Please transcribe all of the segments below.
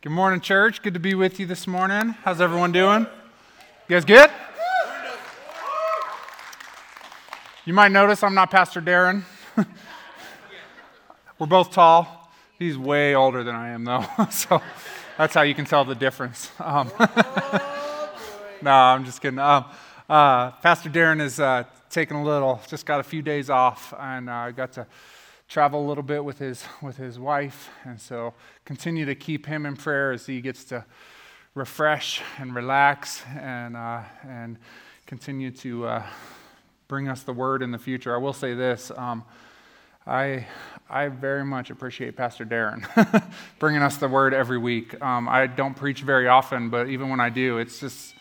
Good morning, church. Good to be with you this morning. How's everyone doing? You guys good? You might notice I'm not Pastor Darren. We're both tall. He's way older than I am, though. so that's how you can tell the difference. Um, no, I'm just kidding. Um, uh, Pastor Darren is uh, taking a little, just got a few days off, and I uh, got to travel a little bit with his with his wife, and so continue to keep him in prayer as he gets to refresh and relax and uh, and continue to uh, bring us the word in the future. I will say this. Um, I, I very much appreciate Pastor Darren bringing us the word every week. Um, I don't preach very often, but even when I do, it's just,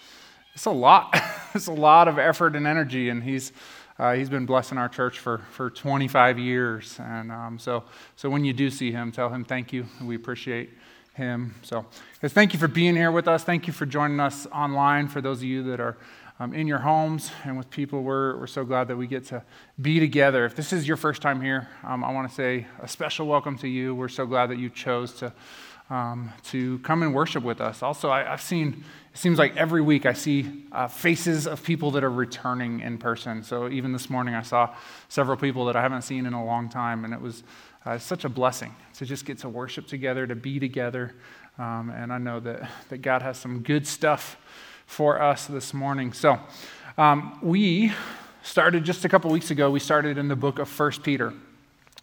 it's a lot. it's a lot of effort and energy, and he's, uh, he's been blessing our church for, for 25 years. And um, so, so when you do see him, tell him thank you. We appreciate him. So, guys, thank you for being here with us. Thank you for joining us online. For those of you that are um, in your homes and with people, we're, we're so glad that we get to be together. If this is your first time here, um, I want to say a special welcome to you. We're so glad that you chose to. Um, to come and worship with us. Also, I, have seen it seems like every week I see uh, faces of people that are returning in person. So even this morning I saw several people that I haven't seen in a long time, and it was uh, such a blessing to just get to worship together, to be together. Um, and I know that, that God has some good stuff for us this morning. So um, we started just a couple weeks ago, we started in the book of First Peter.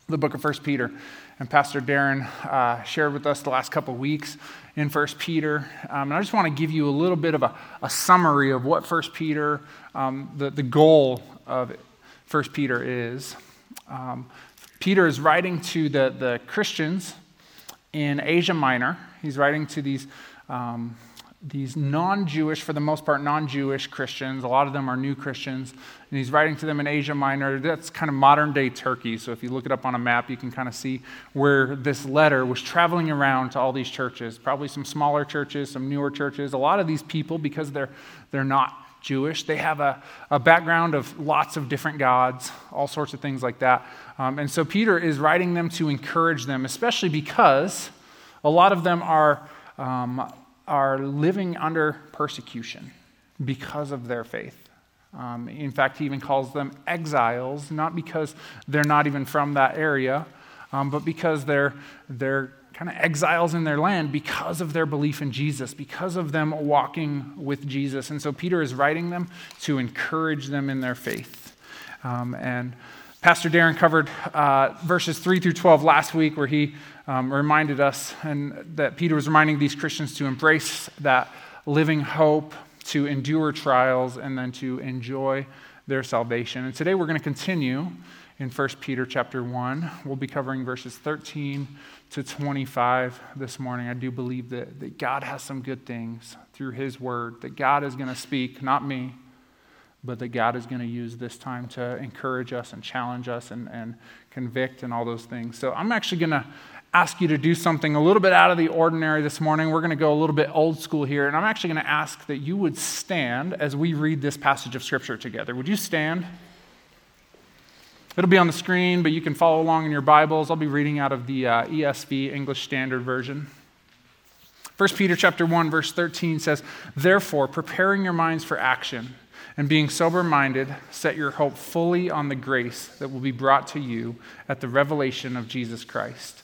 The book of First Peter and Pastor Darren uh, shared with us the last couple of weeks in First Peter. Um, and I just want to give you a little bit of a, a summary of what First Peter, um, the, the goal of First Peter is. Um, Peter is writing to the, the Christians in Asia Minor. He's writing to these um, these non Jewish, for the most part, non Jewish Christians. A lot of them are new Christians. And he's writing to them in Asia Minor. That's kind of modern day Turkey. So if you look it up on a map, you can kind of see where this letter was traveling around to all these churches. Probably some smaller churches, some newer churches. A lot of these people, because they're, they're not Jewish, they have a, a background of lots of different gods, all sorts of things like that. Um, and so Peter is writing them to encourage them, especially because a lot of them are. Um, are living under persecution because of their faith. Um, in fact, he even calls them exiles, not because they're not even from that area, um, but because they're, they're kind of exiles in their land because of their belief in Jesus, because of them walking with Jesus. And so Peter is writing them to encourage them in their faith. Um, and Pastor Darren covered uh, verses 3 through 12 last week, where he um, reminded us and that Peter was reminding these Christians to embrace that living hope, to endure trials, and then to enjoy their salvation. And today we're going to continue in 1 Peter chapter 1. We'll be covering verses 13 to 25 this morning. I do believe that, that God has some good things through his word, that God is going to speak, not me, but that God is going to use this time to encourage us and challenge us and, and convict and all those things. So I'm actually going to ask you to do something a little bit out of the ordinary this morning. We're going to go a little bit old school here, and I'm actually going to ask that you would stand as we read this passage of Scripture together. Would you stand? It'll be on the screen, but you can follow along in your Bibles. I'll be reading out of the uh, ESV, English Standard Version. 1 Peter chapter 1 verse 13 says, "Therefore, preparing your minds for action and being sober-minded, set your hope fully on the grace that will be brought to you at the revelation of Jesus Christ."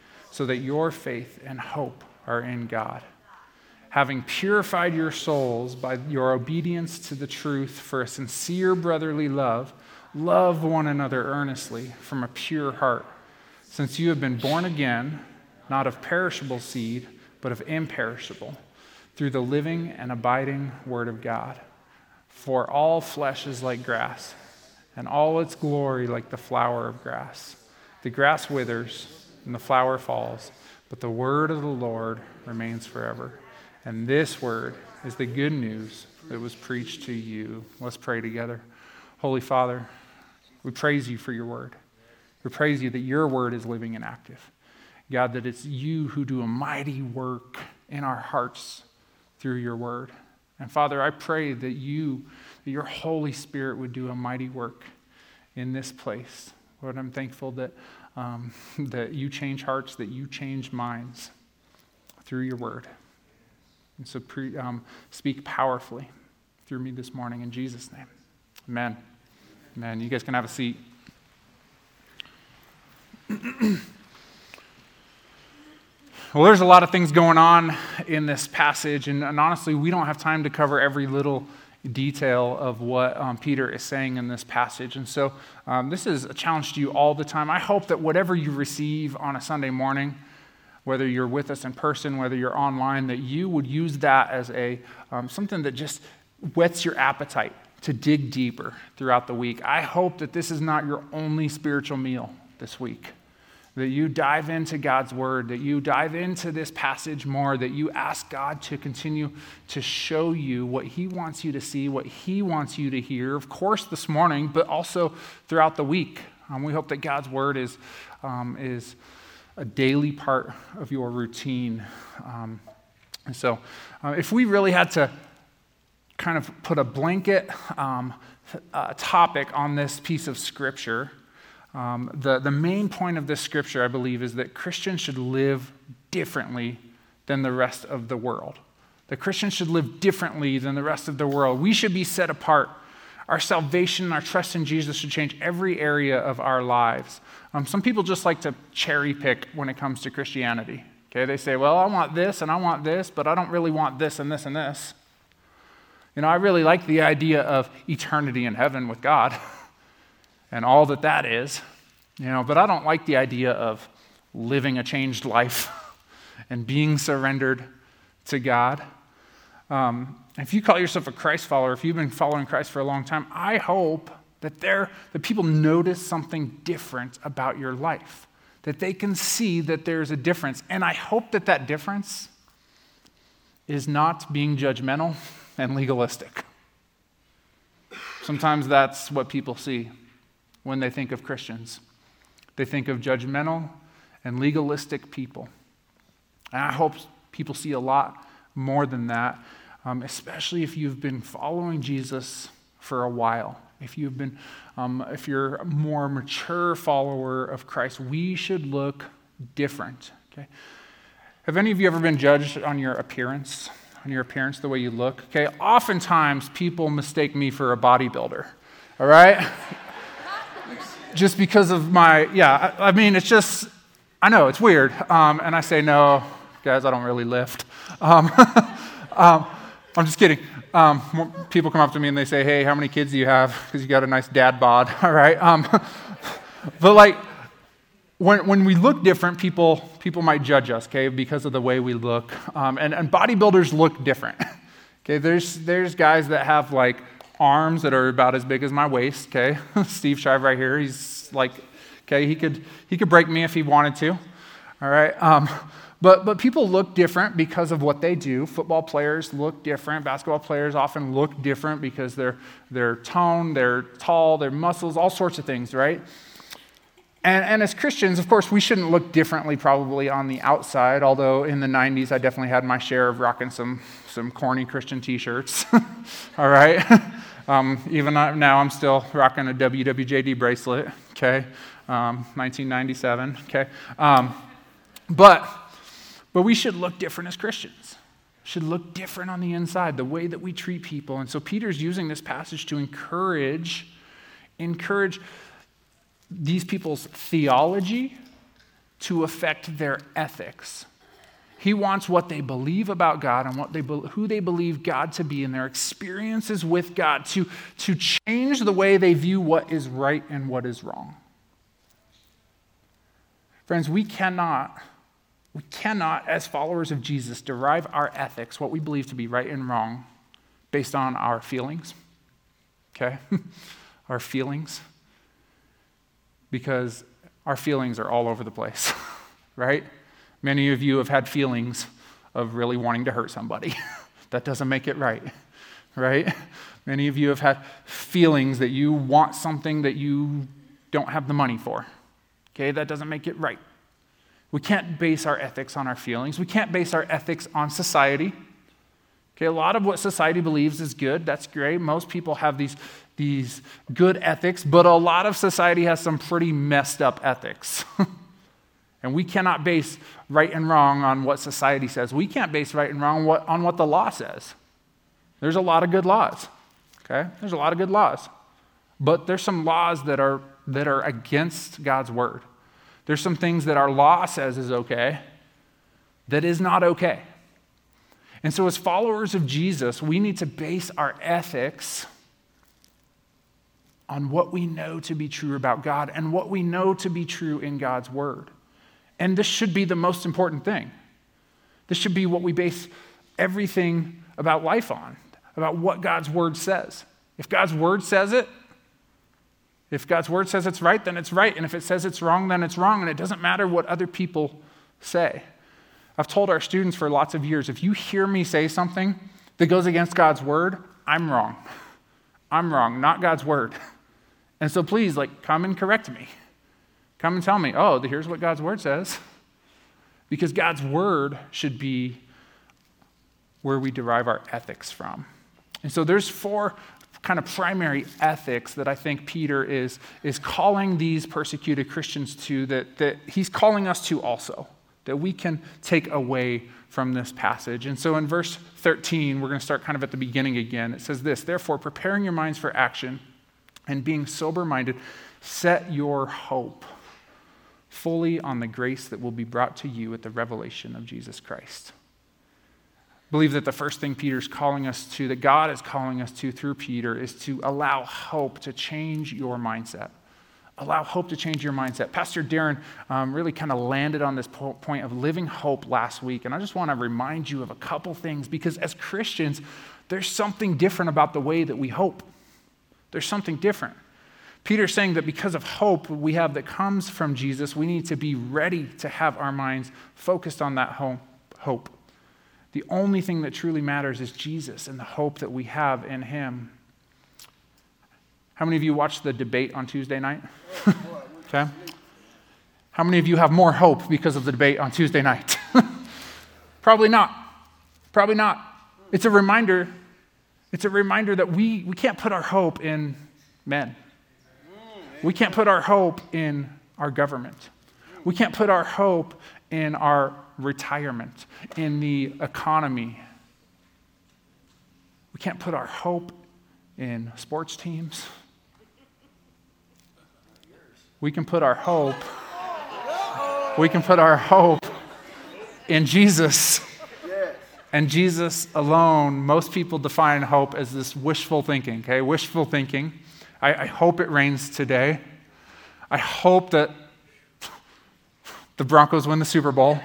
so that your faith and hope are in God. having purified your souls by your obedience to the truth for a sincere brotherly love, love one another earnestly from a pure heart, since you have been born again, not of perishable seed, but of imperishable, through the living and abiding Word of God. For all flesh is like grass, and all its glory like the flower of grass. The grass withers, and the flower falls, but the word of the Lord remains forever. And this word is the good news that was preached to you. Let's pray together. Holy Father, we praise you for your word. We praise you that your word is living and active. God, that it's you who do a mighty work in our hearts through your word. And Father, I pray that you, that your Holy Spirit would do a mighty work in this place. Lord, I'm thankful that, um, that you change hearts, that you change minds through your word. And so pre, um, speak powerfully through me this morning in Jesus' name. Amen. Amen. You guys can have a seat. well, there's a lot of things going on in this passage, and, and, honestly, we don't have time to cover every little detail of what um, Peter is saying in this passage. And so, um, this is a challenge to you all the time. I hope that whatever you receive on a Sunday morning, whether you're with us in person, whether you're online, that you would use that as a um, something that just whets your appetite to dig deeper throughout the week. I hope that this is not your only spiritual meal this week. That you dive into God's word, that you dive into this passage more, that you ask God to continue to show you what He wants you to see, what He wants you to hear, of course, this morning, but also throughout the week. Um, we hope that God's word is, um, is a daily part of your routine. Um, and so, uh, if we really had to kind of put a blanket um, uh, topic on this piece of scripture, um, the, the main point of this scripture, I believe, is that Christians should live differently than the rest of the world. That Christians should live differently than the rest of the world. We should be set apart. Our salvation, and our trust in Jesus should change every area of our lives. Um, some people just like to cherry pick when it comes to Christianity. Okay, they say, well, I want this and I want this, but I don't really want this and this and this. You know, I really like the idea of eternity in heaven with God and all that that is, you know, but I don't like the idea of living a changed life and being surrendered to God. Um, if you call yourself a Christ follower, if you've been following Christ for a long time, I hope that, there that people notice something different about your life, that they can see that there's a difference. And I hope that that difference is not being judgmental and legalistic. Sometimes that's what people see when they think of Christians. They think of judgmental and legalistic people. And I hope people see a lot more than that, um, especially if you've been following Jesus for a while. If you've been, um, if you're a more mature follower of Christ, we should look different. Okay. Have any of you ever been judged on your appearance? On your appearance, the way you look? Okay. Oftentimes, people mistake me for a bodybuilder. All right. just because of my, yeah. I, I, mean, it's just, I know it's weird, um, and I say no, guys. I don't really lift. Um, um, I'm just kidding. Um, people come up to me and they say, "Hey, how many kids do you have? Because you got a nice dad bod." All right. Um, but like, when, when we look different, people people might judge us, okay, because of the way we look. Um, and, and bodybuilders look different. Okay, there's there's guys that have like arms that are about as big as my waist. Okay, Steve Shive right here. He's like, okay, he could he could break me if he wanted to. All right. Um, but, but people look different because of what they do. Football players look different. Basketball players often look different because they're, they're toned, they're tall, their muscles, all sorts of things, right? And, and as Christians, of course, we shouldn't look differently probably on the outside, although in the 90s I definitely had my share of rocking some, some corny Christian t shirts. all right? Um, even now I'm still rocking a WWJD bracelet, okay? Um, 1997, okay? Um, but but we should look different as Christians. Should look different on the inside, the way that we treat people. And so Peter's using this passage to encourage, encourage these people's theology to affect their ethics. He wants what they believe about God and what they, who they believe God to be and their experiences with God to, to change the way they view what is right and what is wrong. Friends, we cannot, we cannot, as followers of Jesus, derive our ethics, what we believe to be right and wrong, based on our feelings. Okay? our feelings. Because our feelings are all over the place, right? Many of you have had feelings of really wanting to hurt somebody. that doesn't make it right, right? Many of you have had feelings that you want something that you don't have the money for. Okay, that doesn't make it right. We can't base our ethics on our feelings. We can't base our ethics on society. Okay, a lot of what society believes is good. That's great. Most people have these, these good ethics, but a lot of society has some pretty messed up ethics. And we cannot base right and wrong on what society says. We can't base right and wrong on what the law says. There's a lot of good laws, okay? There's a lot of good laws. But there's some laws that are, that are against God's word. There's some things that our law says is okay that is not okay. And so, as followers of Jesus, we need to base our ethics on what we know to be true about God and what we know to be true in God's word. And this should be the most important thing. This should be what we base everything about life on, about what God's word says. If God's word says it, if God's word says it's right, then it's right. And if it says it's wrong, then it's wrong. And it doesn't matter what other people say. I've told our students for lots of years if you hear me say something that goes against God's word, I'm wrong. I'm wrong, not God's word. And so please, like, come and correct me. Come and tell me, oh, here's what God's word says. Because God's word should be where we derive our ethics from. And so there's four kind of primary ethics that I think Peter is, is calling these persecuted Christians to, that, that he's calling us to also, that we can take away from this passage. And so in verse 13, we're going to start kind of at the beginning again. It says this Therefore, preparing your minds for action and being sober minded, set your hope fully on the grace that will be brought to you at the revelation of Jesus Christ. Believe that the first thing Peter's calling us to, that God is calling us to through Peter, is to allow hope to change your mindset. Allow hope to change your mindset. Pastor Darren um, really kind of landed on this po- point of living hope last week, and I just want to remind you of a couple things because as Christians, there's something different about the way that we hope. There's something different. Peter's saying that because of hope we have that comes from Jesus, we need to be ready to have our minds focused on that hope. The only thing that truly matters is Jesus and the hope that we have in him. How many of you watched the debate on Tuesday night? okay. How many of you have more hope because of the debate on Tuesday night? Probably not. Probably not. It's a reminder. It's a reminder that we, we can't put our hope in men. We can't put our hope in our government. We can't put our hope in our retirement, in the economy. We can't put our hope in sports teams. We can put our hope we can put our hope in Jesus. And Jesus alone, most people define hope as this wishful thinking, okay? Wishful thinking. I, I hope it rains today. I hope that the Broncos win the Super Bowl.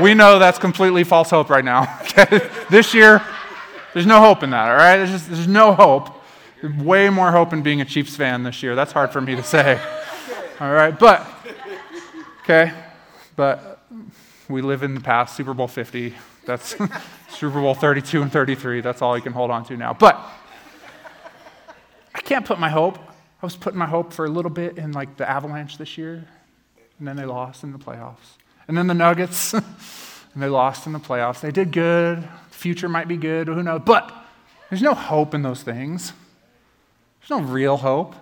We know that's completely false hope right now. This year, there's no hope in that, all right? There's, just, there's no hope. Way more hope in being a Chiefs fan this year. That's hard for me to say. All right, but, okay, but we live in the past, Super Bowl 50. That's Super Bowl 32 and 33. That's all you can hold on to now. But I can't put my hope. I was putting my hope for a little bit in like the Avalanche this year, and then they lost in the playoffs. And then the Nuggets, and they lost in the playoffs. They did good. Future might be good. Who knows? But there's no hope in those things. There's no real hope.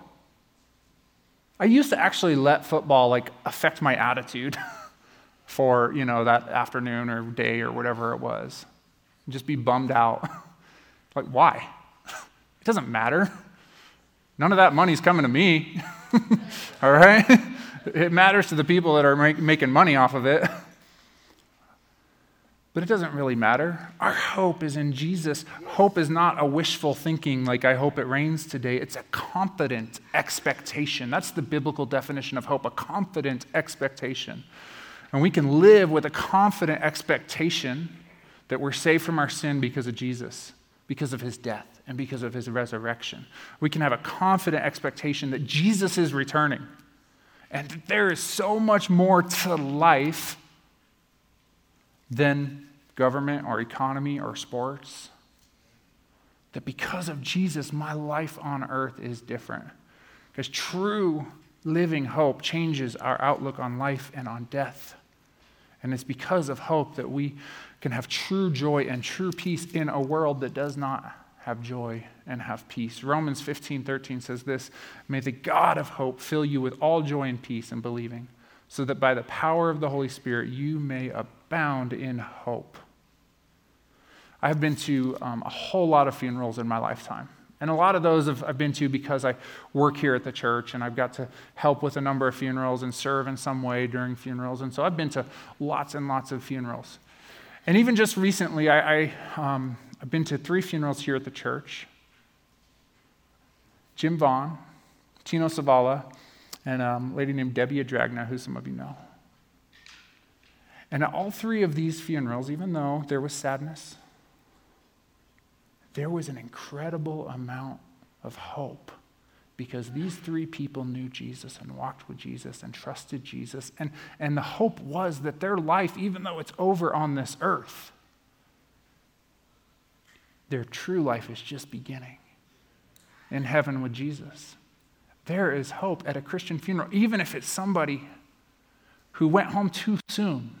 I used to actually let football like affect my attitude for, you know, that afternoon or day or whatever it was just be bummed out. like, why? It doesn't matter. None of that money's coming to me. All right? it matters to the people that are make, making money off of it. But it doesn't really matter. Our hope is in Jesus. Hope is not a wishful thinking like, I hope it rains today. It's a confident expectation. That's the biblical definition of hope a confident expectation. And we can live with a confident expectation that we're saved from our sin because of Jesus, because of his death, and because of his resurrection. We can have a confident expectation that Jesus is returning. And that there is so much more to life than government or economy or sports. That because of Jesus, my life on earth is different. Because true living hope changes our outlook on life and on death. And it's because of hope that we can have true joy and true peace in a world that does not have joy and have peace. Romans 15 13 says this May the God of hope fill you with all joy and peace in believing, so that by the power of the Holy Spirit you may abound in hope. I have been to um, a whole lot of funerals in my lifetime. And a lot of those I've been to because I work here at the church and I've got to help with a number of funerals and serve in some way during funerals. And so I've been to lots and lots of funerals. And even just recently, I, I, um, I've been to three funerals here at the church Jim Vaughn, Tino Savala, and um, a lady named Debbie Dragna, who some of you know. And at all three of these funerals, even though there was sadness, there was an incredible amount of hope because these three people knew Jesus and walked with Jesus and trusted Jesus. And, and the hope was that their life, even though it's over on this earth, their true life is just beginning in heaven with Jesus. There is hope at a Christian funeral, even if it's somebody who went home too soon,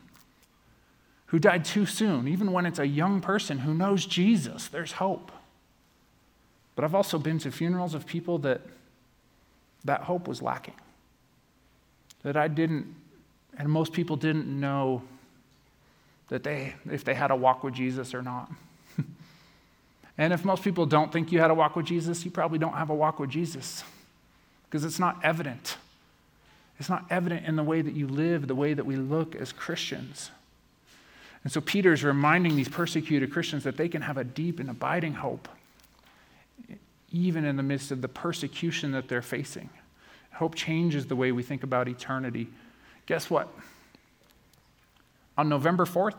who died too soon, even when it's a young person who knows Jesus, there's hope. But I've also been to funerals of people that that hope was lacking. That I didn't, and most people didn't know that they, if they had a walk with Jesus or not. And if most people don't think you had a walk with Jesus, you probably don't have a walk with Jesus because it's not evident. It's not evident in the way that you live, the way that we look as Christians. And so Peter is reminding these persecuted Christians that they can have a deep and abiding hope, even in the midst of the persecution that they're facing. Hope changes the way we think about eternity. Guess what? On November 4th,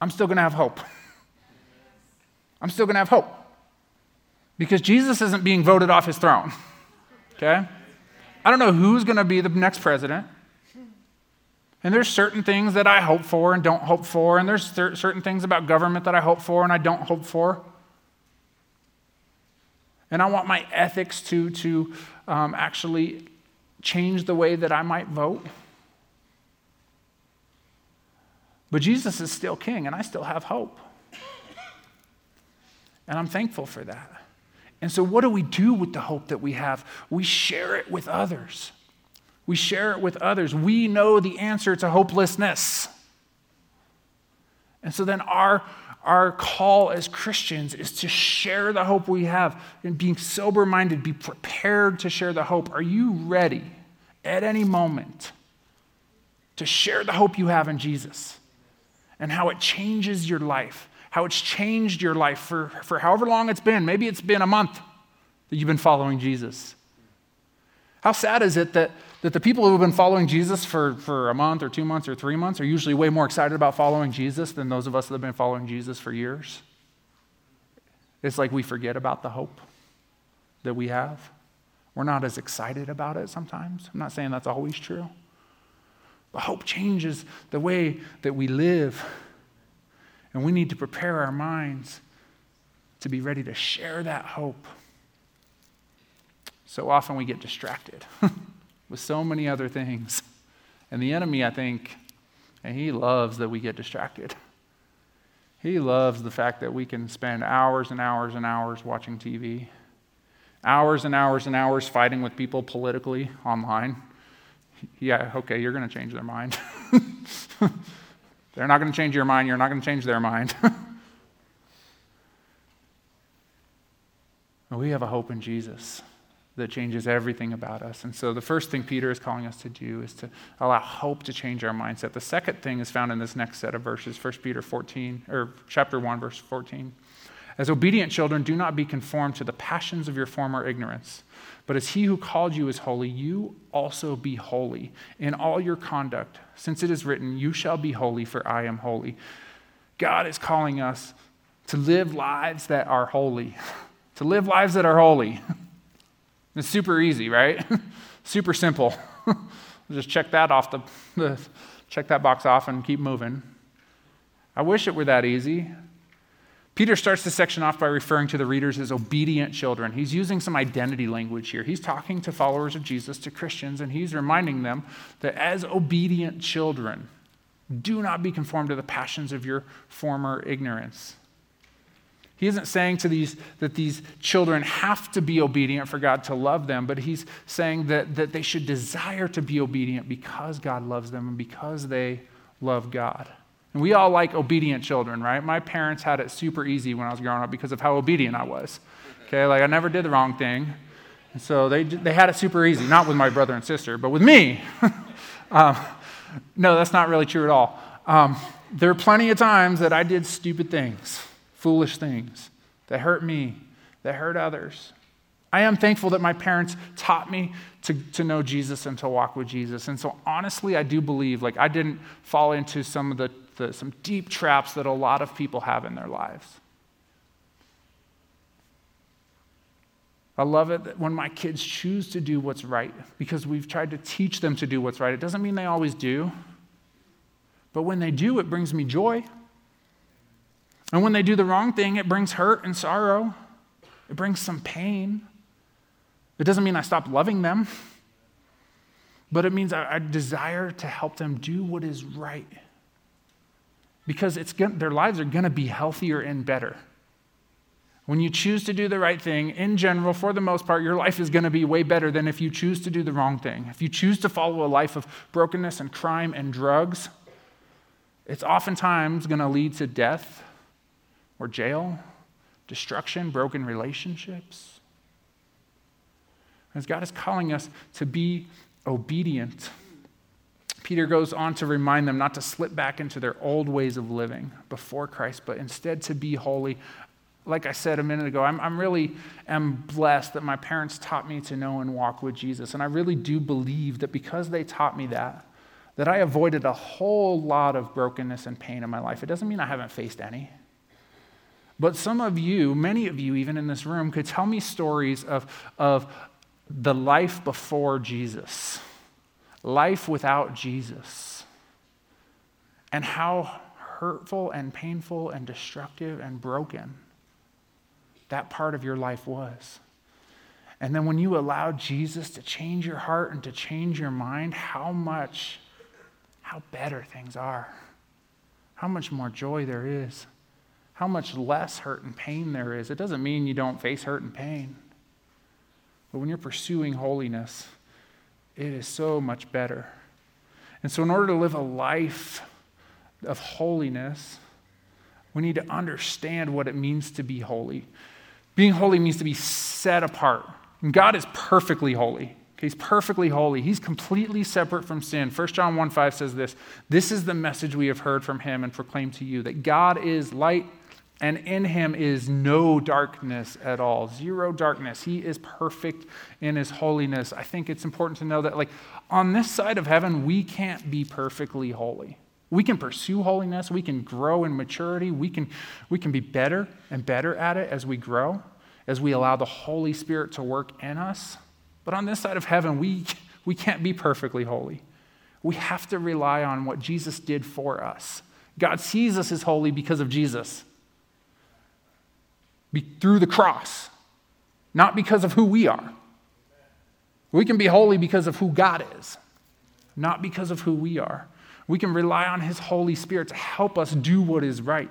I'm still going to have hope. I'm still going to have hope because Jesus isn't being voted off his throne. Okay? I don't know who's going to be the next president. And there's certain things that I hope for and don't hope for, and there's certain things about government that I hope for and I don't hope for. And I want my ethics to, to um, actually change the way that I might vote. But Jesus is still king, and I still have hope. And I'm thankful for that. And so, what do we do with the hope that we have? We share it with others. We share it with others. We know the answer to hopelessness. And so, then our, our call as Christians is to share the hope we have and being sober minded, be prepared to share the hope. Are you ready at any moment to share the hope you have in Jesus and how it changes your life? how it's changed your life for, for however long it's been. Maybe it's been a month that you've been following Jesus. How sad is it that, that the people who have been following Jesus for, for a month or two months or three months are usually way more excited about following Jesus than those of us that have been following Jesus for years? It's like we forget about the hope that we have. We're not as excited about it sometimes. I'm not saying that's always true. But hope changes the way that we live and we need to prepare our minds to be ready to share that hope. So often we get distracted with so many other things. And the enemy, I think, and he loves that we get distracted. He loves the fact that we can spend hours and hours and hours watching TV, hours and hours and hours fighting with people politically online. Yeah, okay, you're going to change their mind. They're not going to change your mind. You're not going to change their mind. we have a hope in Jesus that changes everything about us. And so the first thing Peter is calling us to do is to allow hope to change our mindset. The second thing is found in this next set of verses, 1 Peter 14 or chapter 1 verse 14. As obedient children, do not be conformed to the passions of your former ignorance, but as he who called you is holy, you also be holy in all your conduct, since it is written, you shall be holy for I am holy. God is calling us to live lives that are holy, to live lives that are holy. It's super easy, right? super simple. Just check that off the, the, check that box off and keep moving. I wish it were that easy. Peter starts the section off by referring to the readers as obedient children. He's using some identity language here. He's talking to followers of Jesus, to Christians, and he's reminding them that as obedient children, do not be conformed to the passions of your former ignorance. He isn't saying to these that these children have to be obedient for God to love them, but he's saying that, that they should desire to be obedient because God loves them and because they love God. And we all like obedient children, right? My parents had it super easy when I was growing up because of how obedient I was. Okay, like I never did the wrong thing. And so they, they had it super easy, not with my brother and sister, but with me. um, no, that's not really true at all. Um, there are plenty of times that I did stupid things foolish things that hurt me, that hurt others. I am thankful that my parents taught me to, to know Jesus and to walk with Jesus. And so, honestly, I do believe, like, I didn't fall into some of the, the some deep traps that a lot of people have in their lives. I love it that when my kids choose to do what's right because we've tried to teach them to do what's right. It doesn't mean they always do, but when they do, it brings me joy. And when they do the wrong thing, it brings hurt and sorrow, it brings some pain. It doesn't mean I stop loving them, but it means I, I desire to help them do what is right. Because it's their lives are going to be healthier and better. When you choose to do the right thing, in general, for the most part, your life is going to be way better than if you choose to do the wrong thing. If you choose to follow a life of brokenness and crime and drugs, it's oftentimes going to lead to death or jail, destruction, broken relationships. As God is calling us to be obedient, Peter goes on to remind them not to slip back into their old ways of living before Christ, but instead to be holy. Like I said a minute ago, I'm, I'm really am blessed that my parents taught me to know and walk with Jesus. And I really do believe that because they taught me that, that I avoided a whole lot of brokenness and pain in my life. It doesn't mean I haven't faced any. But some of you, many of you even in this room, could tell me stories of, of the life before Jesus, life without Jesus, and how hurtful and painful and destructive and broken that part of your life was. And then when you allowed Jesus to change your heart and to change your mind, how much, how better things are, how much more joy there is how much less hurt and pain there is. It doesn't mean you don't face hurt and pain. But when you're pursuing holiness, it is so much better. And so, in order to live a life of holiness, we need to understand what it means to be holy. Being holy means to be set apart. And God is perfectly holy. He's perfectly holy. He's completely separate from sin. 1 John 1 5 says this This is the message we have heard from him and proclaimed to you that God is light and in him is no darkness at all. Zero darkness. He is perfect in his holiness. I think it's important to know that, like, on this side of heaven, we can't be perfectly holy. We can pursue holiness, we can grow in maturity, we can, we can be better and better at it as we grow, as we allow the Holy Spirit to work in us. But on this side of heaven, we, we can't be perfectly holy. We have to rely on what Jesus did for us. God sees us as holy because of Jesus through the cross, not because of who we are. We can be holy because of who God is, not because of who we are. We can rely on His Holy Spirit to help us do what is right.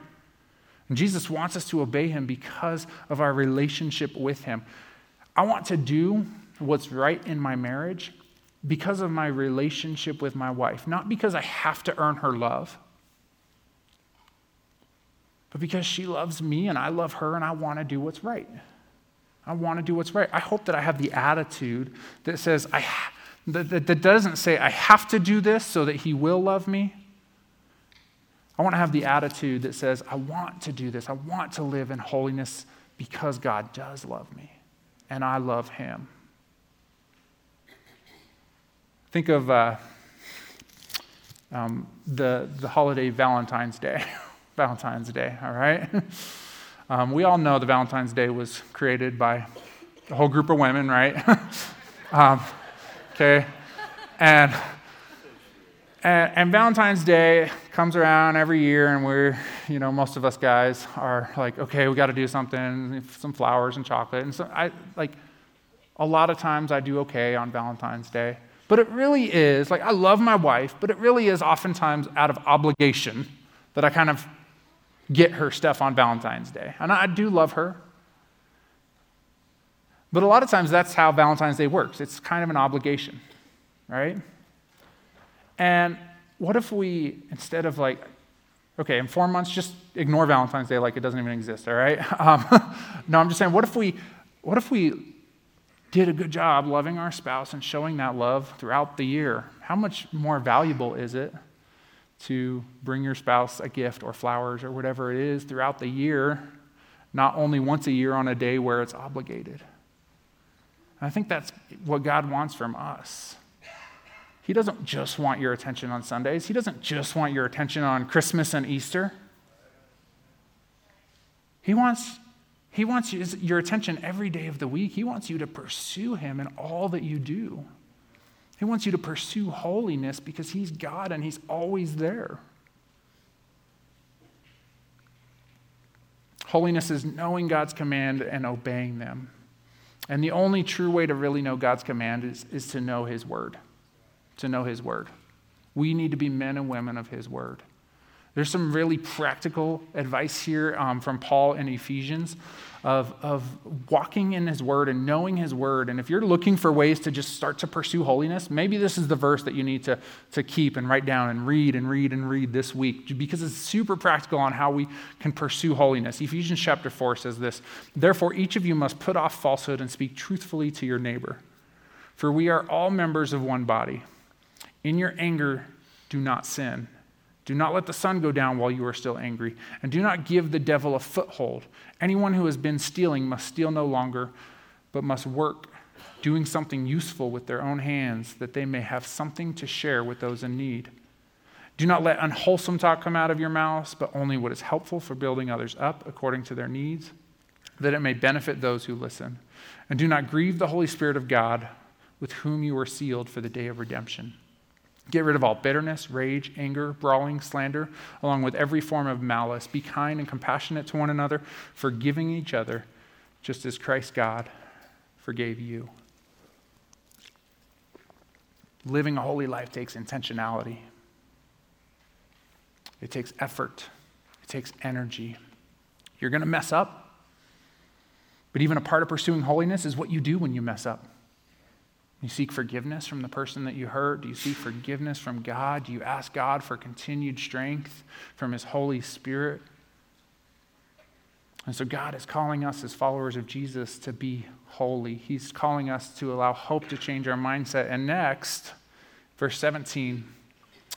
And Jesus wants us to obey Him because of our relationship with Him. I want to do what's right in my marriage because of my relationship with my wife, not because I have to earn her love but because she loves me and I love her and I want to do what's right. I want to do what's right. I hope that I have the attitude that says, I, that, that, that doesn't say, I have to do this so that He will love me. I want to have the attitude that says, I want to do this. I want to live in holiness because God does love me and I love Him. Think of uh, um, the, the holiday Valentine's Day. Valentine's Day, all right? Um, we all know the Valentine's Day was created by a whole group of women, right? um, okay? And, and, and, Valentine's Day comes around every year, and we're, you know, most of us guys are like, okay, we got to do something, some flowers and chocolate. And so I, like, a lot of times I do okay on Valentine's Day. But it really is, like, I love my wife, but it really is oftentimes out of obligation that I kind of get her stuff on Valentine's Day. And I do love her. But a lot of times that's how Valentine's Day works it's kind of an obligation, right? And what if we, instead of like, okay, in four months, just ignore Valentine's Day like it doesn't even exist, all right? Um, no, I'm just saying, what if we, what if we did a good job loving our spouse and showing that love throughout the year? How much more valuable is it to bring your spouse a gift or flowers or whatever it is throughout the year, not only once a year on a day where it's obligated. And I think that's what God wants from us. He doesn't just want your attention on Sundays, He doesn't just want your attention on Christmas and Easter. He wants, he wants your attention every day of the week. He wants you to pursue Him in all that you do. He wants you to pursue holiness because He's God and He's always there. Holiness is knowing God's command and obeying them. And the only true way to really know God's command is, is to know His word. To know His word. We need to be men and women of His word. There's some really practical advice here um, from Paul in Ephesians of, of walking in his word and knowing his word. And if you're looking for ways to just start to pursue holiness, maybe this is the verse that you need to, to keep and write down and read and read and read this week because it's super practical on how we can pursue holiness. Ephesians chapter 4 says this Therefore, each of you must put off falsehood and speak truthfully to your neighbor, for we are all members of one body. In your anger, do not sin. Do not let the sun go down while you are still angry, and do not give the devil a foothold. Anyone who has been stealing must steal no longer, but must work, doing something useful with their own hands, that they may have something to share with those in need. Do not let unwholesome talk come out of your mouths, but only what is helpful for building others up according to their needs, that it may benefit those who listen. And do not grieve the Holy Spirit of God, with whom you are sealed for the day of redemption. Get rid of all bitterness, rage, anger, brawling, slander, along with every form of malice. Be kind and compassionate to one another, forgiving each other, just as Christ God forgave you. Living a holy life takes intentionality, it takes effort, it takes energy. You're going to mess up, but even a part of pursuing holiness is what you do when you mess up. You seek forgiveness from the person that you hurt? Do you seek forgiveness from God? Do you ask God for continued strength from His Holy Spirit? And so, God is calling us as followers of Jesus to be holy. He's calling us to allow hope to change our mindset. And next, verse 17,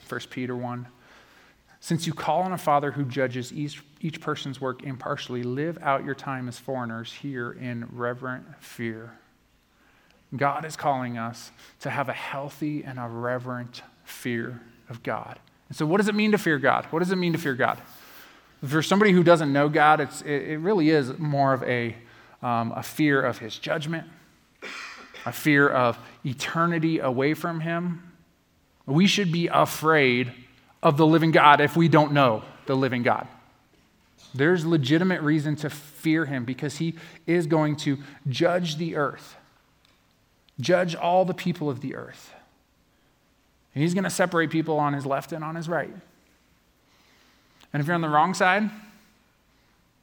1 Peter 1. Since you call on a Father who judges each, each person's work impartially, live out your time as foreigners here in reverent fear. God is calling us to have a healthy and a reverent fear of God. And so, what does it mean to fear God? What does it mean to fear God? For somebody who doesn't know God, it's, it, it really is more of a, um, a fear of his judgment, a fear of eternity away from him. We should be afraid of the living God if we don't know the living God. There's legitimate reason to fear him because he is going to judge the earth judge all the people of the earth. And he's going to separate people on his left and on his right. And if you're on the wrong side,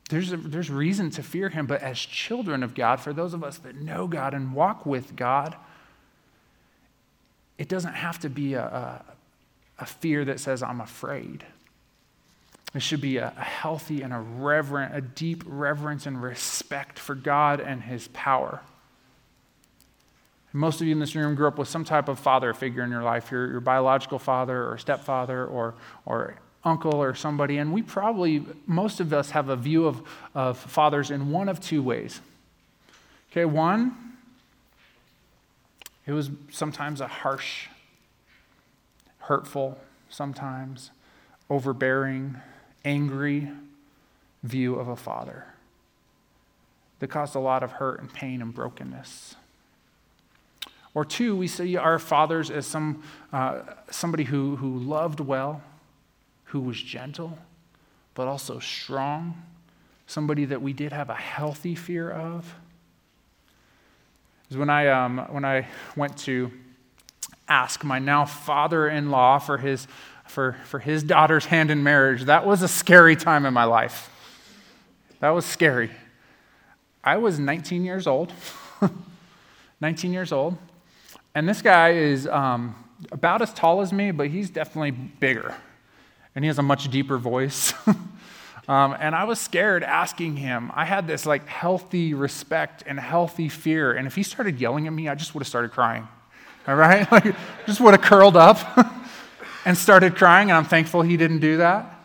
there's, a, there's reason to fear him. But as children of God, for those of us that know God and walk with God, it doesn't have to be a, a, a fear that says, I'm afraid. It should be a, a healthy and a reverent, a deep reverence and respect for God and His power. Most of you in this room grew up with some type of father figure in your life your, your biological father or stepfather or, or uncle or somebody. And we probably, most of us have a view of, of fathers in one of two ways. Okay, one, it was sometimes a harsh, hurtful, sometimes overbearing, angry view of a father that caused a lot of hurt and pain and brokenness. Or two, we see our fathers as some, uh, somebody who, who loved well, who was gentle, but also strong, somebody that we did have a healthy fear of. Is when I, um, when I went to ask my now father in law for his, for, for his daughter's hand in marriage, that was a scary time in my life. That was scary. I was 19 years old. 19 years old. And this guy is um, about as tall as me, but he's definitely bigger. And he has a much deeper voice. um, and I was scared asking him. I had this like healthy respect and healthy fear. And if he started yelling at me, I just would have started crying. All right? Like, just would have curled up and started crying. And I'm thankful he didn't do that.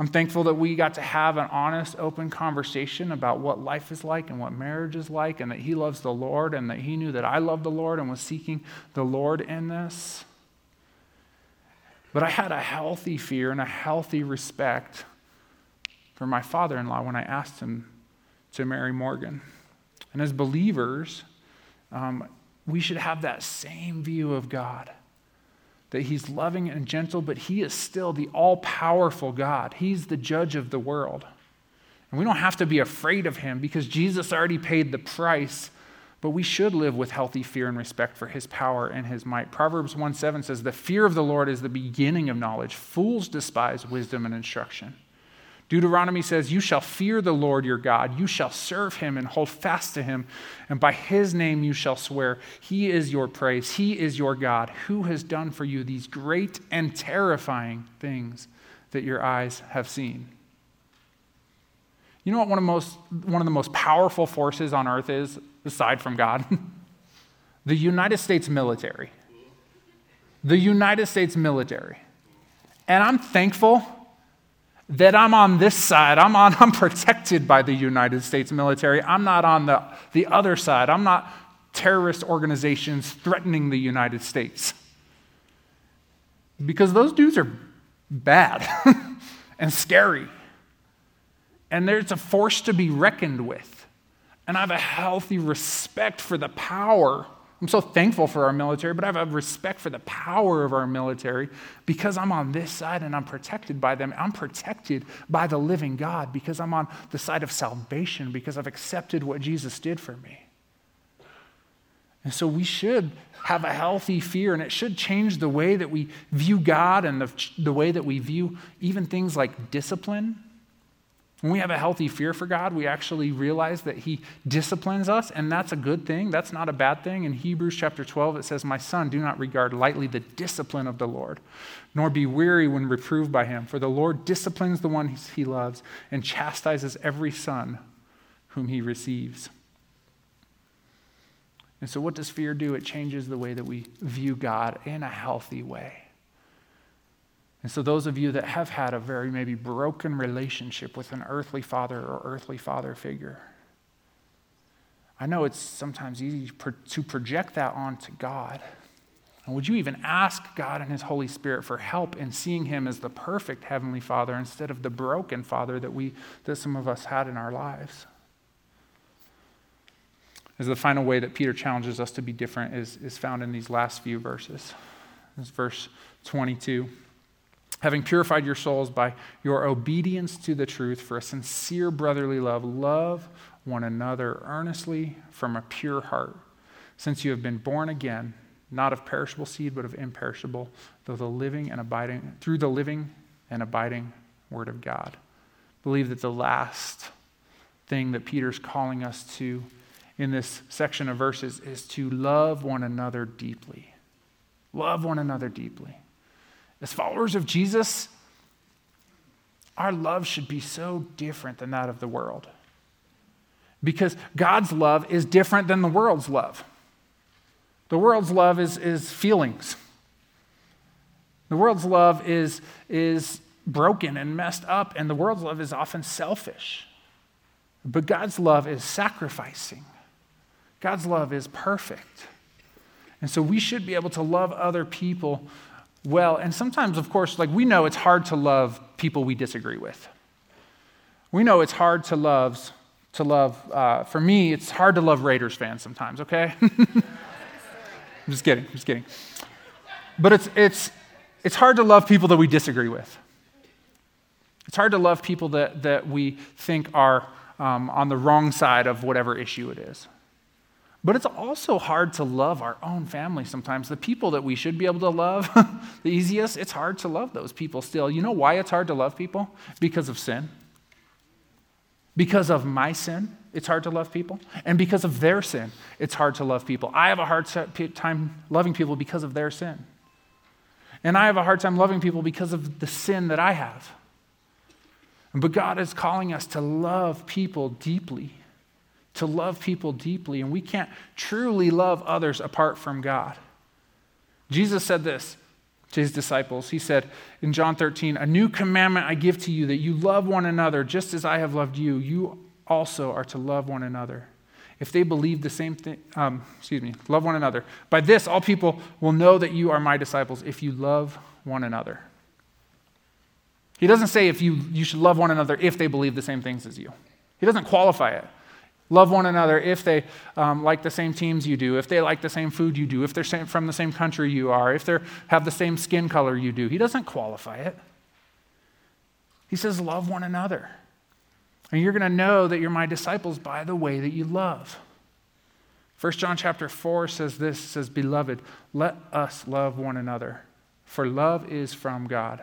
I'm thankful that we got to have an honest, open conversation about what life is like and what marriage is like, and that he loves the Lord, and that he knew that I loved the Lord and was seeking the Lord in this. But I had a healthy fear and a healthy respect for my father in law when I asked him to marry Morgan. And as believers, um, we should have that same view of God that he's loving and gentle, but he is still the all powerful God. He's the judge of the world. And we don't have to be afraid of him because Jesus already paid the price, but we should live with healthy fear and respect for his power and his might. Proverbs 1 7 says, The fear of the Lord is the beginning of knowledge. Fools despise wisdom and instruction. Deuteronomy says, You shall fear the Lord your God. You shall serve him and hold fast to him. And by his name you shall swear. He is your praise. He is your God, who has done for you these great and terrifying things that your eyes have seen. You know what one of, most, one of the most powerful forces on earth is, aside from God? the United States military. The United States military. And I'm thankful that I'm on this side. I'm, on, I'm protected by the United States military. I'm not on the, the other side. I'm not terrorist organizations threatening the United States. Because those dudes are bad and scary. And there's a force to be reckoned with. And I have a healthy respect for the power I'm so thankful for our military, but I have a respect for the power of our military because I'm on this side and I'm protected by them. I'm protected by the living God because I'm on the side of salvation because I've accepted what Jesus did for me. And so we should have a healthy fear, and it should change the way that we view God and the, the way that we view even things like discipline when we have a healthy fear for God, we actually realize that He disciplines us, and that's a good thing. That's not a bad thing. In Hebrews chapter 12, it says, My son, do not regard lightly the discipline of the Lord, nor be weary when reproved by Him. For the Lord disciplines the one He loves and chastises every son whom He receives. And so, what does fear do? It changes the way that we view God in a healthy way. And so, those of you that have had a very maybe broken relationship with an earthly father or earthly father figure, I know it's sometimes easy to project that onto God. And would you even ask God and His Holy Spirit for help in seeing Him as the perfect Heavenly Father instead of the broken Father that, we, that some of us had in our lives? As the final way that Peter challenges us to be different is, is found in these last few verses. This verse 22 having purified your souls by your obedience to the truth for a sincere brotherly love, love one another earnestly from a pure heart, since you have been born again, not of perishable seed, but of imperishable, through the living and abiding, through the living and abiding word of God. Believe that the last thing that Peter's calling us to in this section of verses is to love one another deeply. Love one another deeply. As followers of Jesus, our love should be so different than that of the world. Because God's love is different than the world's love. The world's love is, is feelings. The world's love is, is broken and messed up, and the world's love is often selfish. But God's love is sacrificing. God's love is perfect. And so we should be able to love other people well. And sometimes, of course, like we know it's hard to love people we disagree with. We know it's hard to love, to love, uh, for me, it's hard to love Raiders fans sometimes, okay? I'm just kidding, I'm just kidding. But it's, it's, it's hard to love people that we disagree with. It's hard to love people that, that we think are um, on the wrong side of whatever issue it is. But it's also hard to love our own family sometimes. The people that we should be able to love the easiest, it's hard to love those people still. You know why it's hard to love people? Because of sin. Because of my sin, it's hard to love people. And because of their sin, it's hard to love people. I have a hard time loving people because of their sin. And I have a hard time loving people because of the sin that I have. But God is calling us to love people deeply to love people deeply, and we can't truly love others apart from God. Jesus said this to his disciples. He said in John 13, A new commandment I give to you that you love one another just as I have loved you. You also are to love one another. If they believe the same thing, um, excuse me, love one another. By this, all people will know that you are my disciples if you love one another. He doesn't say if you, you should love one another if they believe the same things as you. He doesn't qualify it. Love one another if they um, like the same teams you do, if they like the same food you do, if they're from the same country you are, if they have the same skin color you do. He doesn't qualify it. He says, Love one another. And you're going to know that you're my disciples by the way that you love. 1 John chapter 4 says this says, Beloved, let us love one another, for love is from God.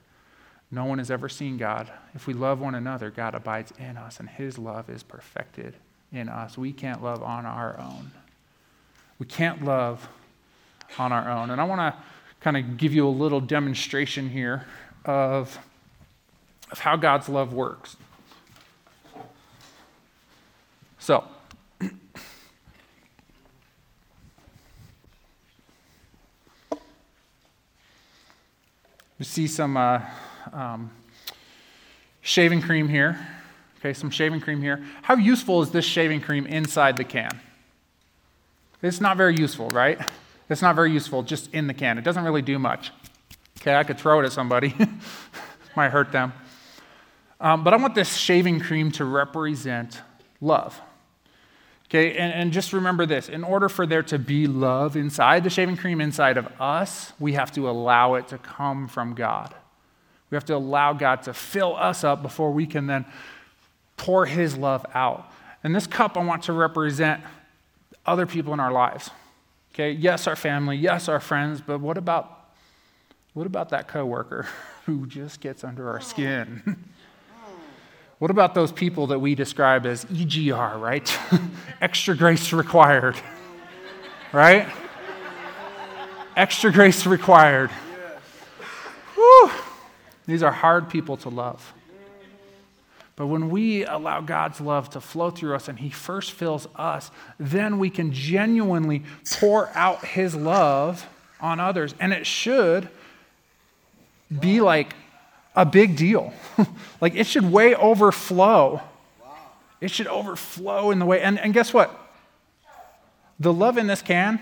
No one has ever seen God. If we love one another, God abides in us, and his love is perfected in us. We can't love on our own. We can't love on our own. And I want to kind of give you a little demonstration here of, of how God's love works. So, you see some. Uh, um, shaving cream here. Okay, some shaving cream here. How useful is this shaving cream inside the can? It's not very useful, right? It's not very useful just in the can. It doesn't really do much. Okay, I could throw it at somebody, might hurt them. Um, but I want this shaving cream to represent love. Okay, and, and just remember this in order for there to be love inside the shaving cream, inside of us, we have to allow it to come from God. We have to allow God to fill us up before we can then pour His love out. And this cup I want to represent other people in our lives. Okay, yes, our family, yes, our friends, but what about what about that coworker who just gets under our skin? what about those people that we describe as EGR, right? Extra grace required. Right? Extra grace required. Whew. These are hard people to love. But when we allow God's love to flow through us and He first fills us, then we can genuinely pour out His love on others. And it should be like a big deal. like it should way overflow. It should overflow in the way. And, and guess what? The love in this can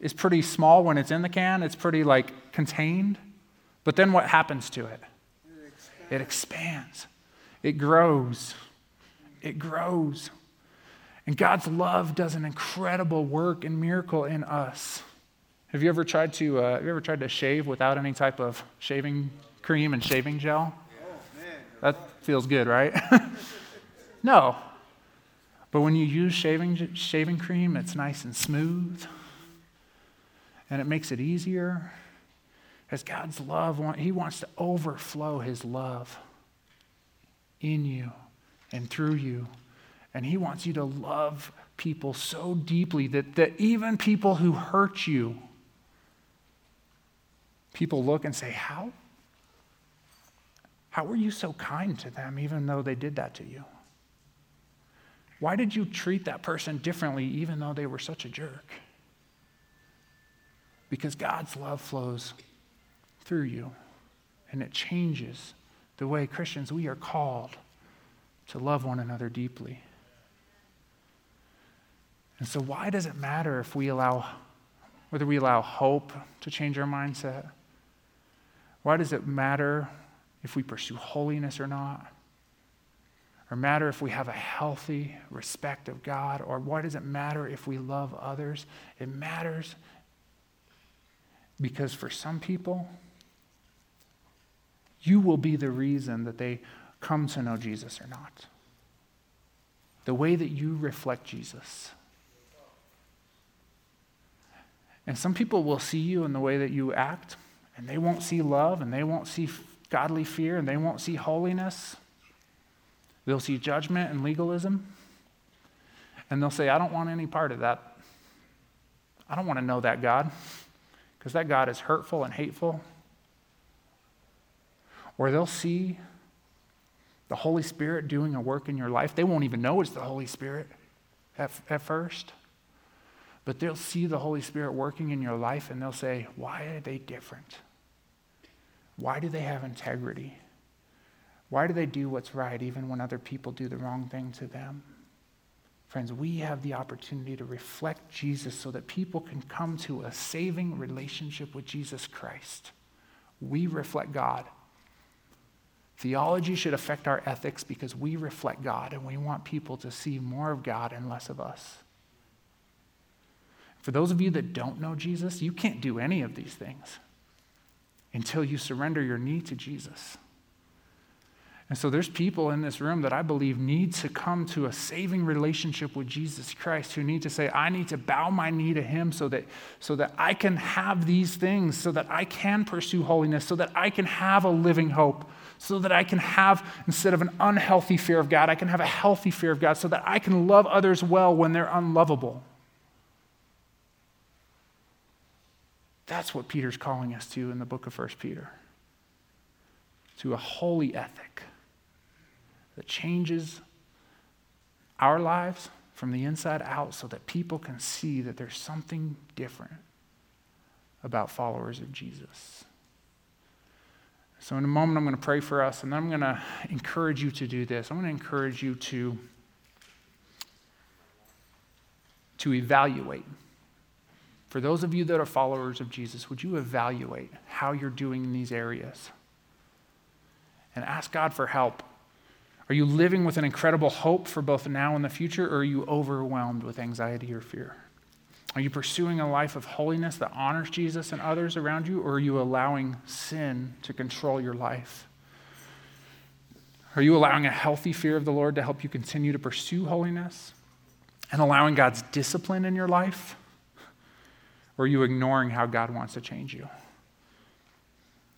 is pretty small when it's in the can, it's pretty like contained. But then what happens to it? It expands, it grows, it grows. And God's love does an incredible work and miracle in us. Have you ever tried to, uh, have you ever tried to shave without any type of shaving cream and shaving gel? That feels good, right? No. But when you use shaving, shaving cream, it's nice and smooth and it makes it easier. As God's love, He wants to overflow His love in you and through you. And He wants you to love people so deeply that, that even people who hurt you, people look and say, How? How were you so kind to them, even though they did that to you? Why did you treat that person differently, even though they were such a jerk? Because God's love flows through you, and it changes the way Christians, we are called to love one another deeply. And so, why does it matter if we allow, whether we allow hope to change our mindset? Why does it matter if we pursue holiness or not? Or matter if we have a healthy respect of God? Or why does it matter if we love others? It matters because for some people, you will be the reason that they come to know Jesus or not. The way that you reflect Jesus. And some people will see you in the way that you act, and they won't see love, and they won't see godly fear, and they won't see holiness. They'll see judgment and legalism, and they'll say, I don't want any part of that. I don't want to know that God, because that God is hurtful and hateful. Or they'll see the Holy Spirit doing a work in your life. They won't even know it's the Holy Spirit at, at first. But they'll see the Holy Spirit working in your life and they'll say, Why are they different? Why do they have integrity? Why do they do what's right even when other people do the wrong thing to them? Friends, we have the opportunity to reflect Jesus so that people can come to a saving relationship with Jesus Christ. We reflect God. Theology should affect our ethics because we reflect God and we want people to see more of God and less of us. For those of you that don't know Jesus, you can't do any of these things until you surrender your knee to Jesus. And so there's people in this room that I believe need to come to a saving relationship with Jesus Christ who need to say, I need to bow my knee to him so that, so that I can have these things, so that I can pursue holiness, so that I can have a living hope, so that I can have, instead of an unhealthy fear of God, I can have a healthy fear of God, so that I can love others well when they're unlovable. That's what Peter's calling us to in the book of 1 Peter to a holy ethic that changes our lives from the inside out so that people can see that there's something different about followers of Jesus. So, in a moment, I'm going to pray for us, and I'm going to encourage you to do this. I'm going to encourage you to, to evaluate. For those of you that are followers of Jesus, would you evaluate how you're doing in these areas? And ask God for help are you living with an incredible hope for both now and the future, or are you overwhelmed with anxiety or fear? Are you pursuing a life of holiness that honors Jesus and others around you, or are you allowing sin to control your life? Are you allowing a healthy fear of the Lord to help you continue to pursue holiness and allowing God's discipline in your life? Or are you ignoring how God wants to change you?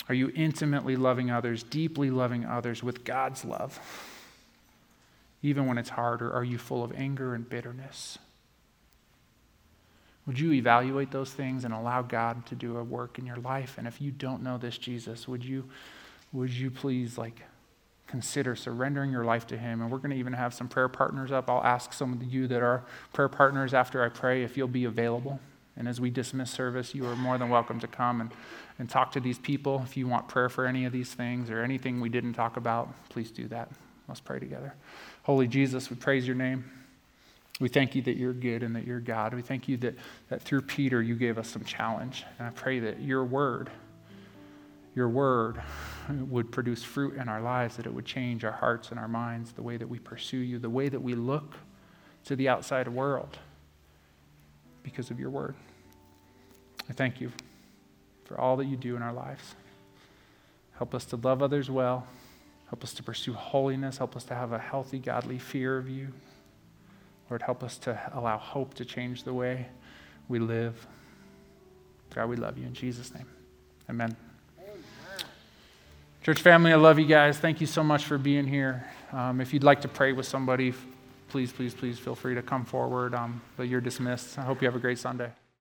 Are you intimately loving others, deeply loving others with God's love? Even when it's hard? Or are you full of anger and bitterness? Would you evaluate those things and allow God to do a work in your life? And if you don't know this Jesus, would you, would you please like consider surrendering your life to Him? And we're going to even have some prayer partners up. I'll ask some of you that are prayer partners after I pray if you'll be available. And as we dismiss service, you are more than welcome to come and, and talk to these people. If you want prayer for any of these things or anything we didn't talk about, please do that. Let's pray together. Holy Jesus, we praise your name. We thank you that you're good and that you're God. We thank you that, that through Peter you gave us some challenge. And I pray that your word, your word would produce fruit in our lives, that it would change our hearts and our minds, the way that we pursue you, the way that we look to the outside world because of your word. I thank you for all that you do in our lives. Help us to love others well Help us to pursue holiness. Help us to have a healthy, godly fear of you. Lord, help us to allow hope to change the way we live. God, we love you in Jesus' name. Amen. Church family, I love you guys. Thank you so much for being here. Um, if you'd like to pray with somebody, please, please, please feel free to come forward. Um, but you're dismissed. I hope you have a great Sunday.